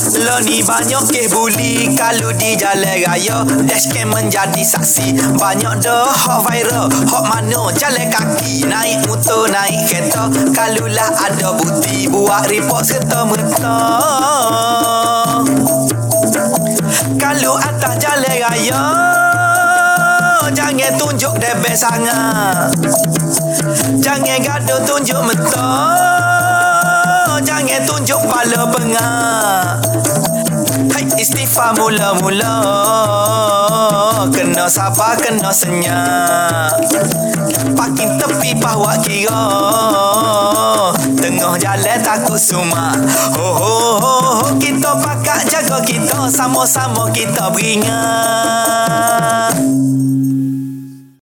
Lo ni banyak ke buli? Kalau di jalan raya Dashcam menjadi saksi. Banyak dah hot viral Hot mana jalan kaki Naik motor naik kereta. Kalulah ada bukti Buat report serta-merta. Kalau atas jalan raya Jangan tunjuk debek sangat. Jangan gaduh tunjuk metah Jangan tunjuk pala pengak Hai istighfar mula-mula. Kena sabar, kena senyap. Parking tepi bawa kira. Tengah jalan takut sumak Oh, oh, oh, oh. Kita pakat jaga kita. Sama-sama kita beringat